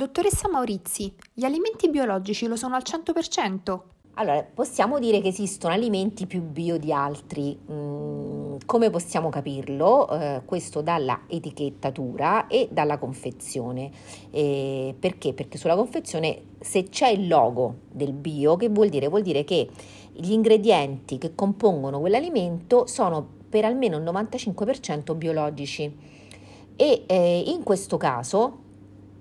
Dottoressa Maurizi, gli alimenti biologici lo sono al 100%? Allora, possiamo dire che esistono alimenti più bio di altri. Mm, come possiamo capirlo? Eh, questo dalla etichettatura e dalla confezione. Eh, perché? Perché sulla confezione se c'è il logo del bio, che vuol dire? Vuol dire che gli ingredienti che compongono quell'alimento sono per almeno il 95% biologici. E eh, in questo caso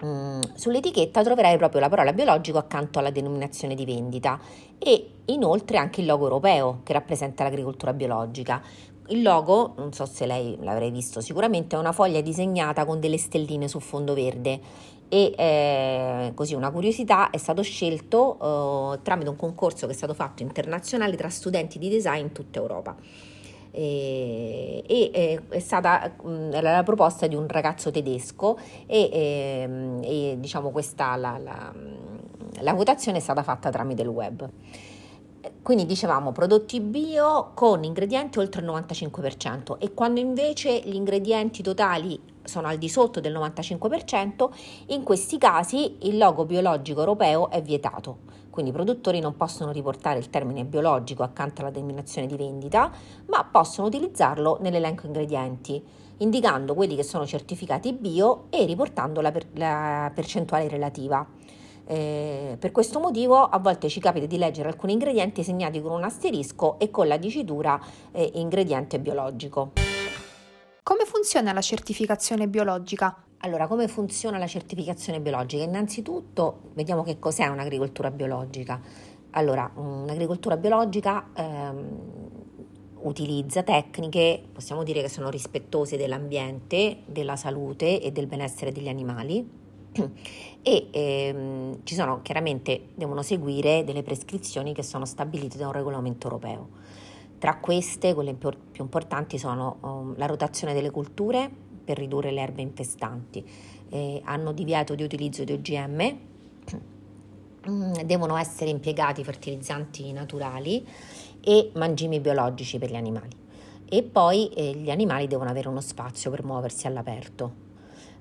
Mm, sull'etichetta troverai proprio la parola biologico accanto alla denominazione di vendita e inoltre anche il logo europeo che rappresenta l'agricoltura biologica. Il logo, non so se lei l'avrei visto sicuramente, è una foglia disegnata con delle stelline su fondo verde e eh, così una curiosità è stato scelto eh, tramite un concorso che è stato fatto internazionale tra studenti di design in tutta Europa e, e è stata la proposta di un ragazzo tedesco e, e, e diciamo questa la, la, la votazione è stata fatta tramite il web. Quindi dicevamo prodotti bio con ingredienti oltre il 95% e quando invece gli ingredienti totali sono al di sotto del 95%, in questi casi il logo biologico europeo è vietato. Quindi i produttori non possono riportare il termine biologico accanto alla denominazione di vendita, ma possono utilizzarlo nell'elenco ingredienti, indicando quelli che sono certificati bio e riportando la, per- la percentuale relativa. Eh, per questo motivo a volte ci capita di leggere alcuni ingredienti segnati con un asterisco e con la dicitura eh, ingrediente biologico. Come funziona la certificazione biologica? Allora, come funziona la certificazione biologica? Innanzitutto vediamo che cos'è un'agricoltura biologica. Allora, un'agricoltura biologica ehm, utilizza tecniche, possiamo dire che sono rispettose dell'ambiente, della salute e del benessere degli animali e ehm, ci sono chiaramente devono seguire delle prescrizioni che sono stabilite da un regolamento europeo. Tra queste, quelle più importanti sono um, la rotazione delle culture, per ridurre le erbe infestanti. Eh, hanno divieto di utilizzo di OGM, mm, devono essere impiegati fertilizzanti naturali e mangimi biologici per gli animali. E poi eh, gli animali devono avere uno spazio per muoversi all'aperto.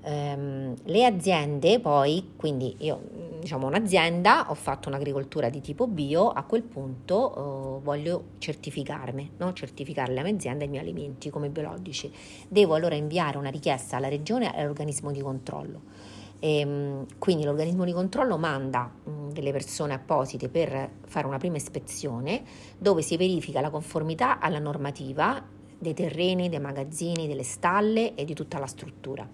Um, le aziende poi, quindi io diciamo un'azienda, ho fatto un'agricoltura di tipo bio, a quel punto uh, voglio certificarmi, no? certificare la mia azienda e i miei alimenti come biologici. Devo allora inviare una richiesta alla regione e all'organismo di controllo. E, um, quindi l'organismo di controllo manda um, delle persone apposite per fare una prima ispezione dove si verifica la conformità alla normativa dei terreni, dei magazzini, delle stalle e di tutta la struttura.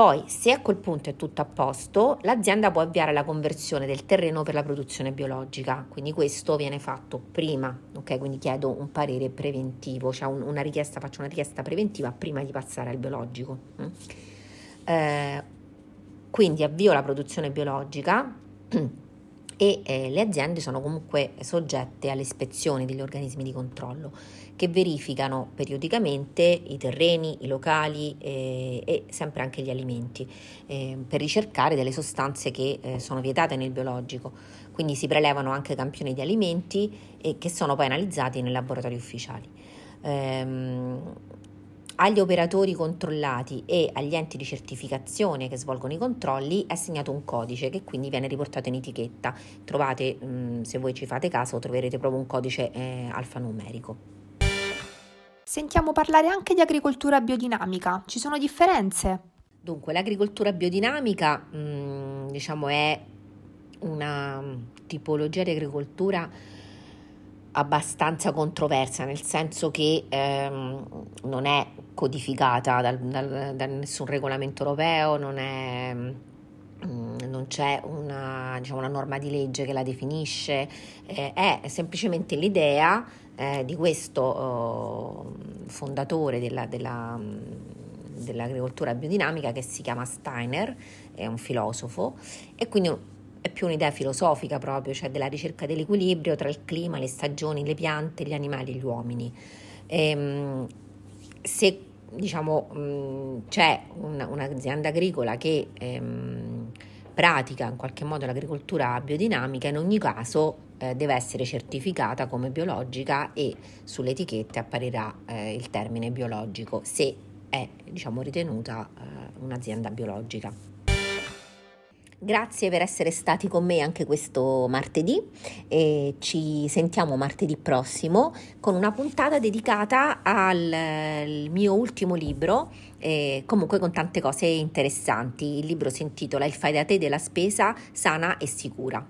Poi, se a quel punto è tutto a posto, l'azienda può avviare la conversione del terreno per la produzione biologica. Quindi questo viene fatto prima, ok? Quindi chiedo un parere preventivo, cioè un, una richiesta, faccio una richiesta preventiva prima di passare al biologico. Mm? Eh, quindi avvio la produzione biologica e eh, le aziende sono comunque soggette alle ispezioni degli organismi di controllo che verificano periodicamente i terreni, i locali eh, e sempre anche gli alimenti eh, per ricercare delle sostanze che eh, sono vietate nel biologico. Quindi si prelevano anche campioni di alimenti che sono poi analizzati nei laboratori ufficiali. Ehm, agli operatori controllati e agli enti di certificazione che svolgono i controlli è assegnato un codice che quindi viene riportato in etichetta. Trovate, mh, mm, se voi ci fate caso, troverete proprio un codice eh, alfanumerico. Sentiamo parlare anche di agricoltura biodinamica. Ci sono differenze? Dunque, l'agricoltura biodinamica, mh, mm, diciamo, è una tipologia di agricoltura abbastanza controversa, nel senso che ehm, non è codificata dal, dal, da nessun regolamento europeo, non, è, mm, non c'è una, diciamo, una, norma di legge che la definisce, eh, è semplicemente l'idea eh, di questo oh, fondatore della, della, mm, dell'agricoltura biodinamica che si chiama Steiner, è un filosofo, e quindi è più un'idea filosofica proprio, cioè della ricerca dell'equilibrio tra il clima, le stagioni, le piante, gli animali e gli uomini. E, ehm, se diciamo mm, c'è un, un'azienda agricola che ehm, pratica in qualche modo l'agricoltura biodinamica, in ogni caso eh, deve essere certificata come biologica e sulle etichette apparirà eh, il termine biologico se è diciamo, ritenuta eh, un'azienda biologica. Grazie per essere stati con me anche questo martedì e ci sentiamo martedì prossimo con una puntata dedicata al mio ultimo libro, e comunque con tante cose interessanti. Il libro si intitola Il fai da te della spesa sana e sicura.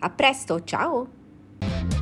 A presto, ciao!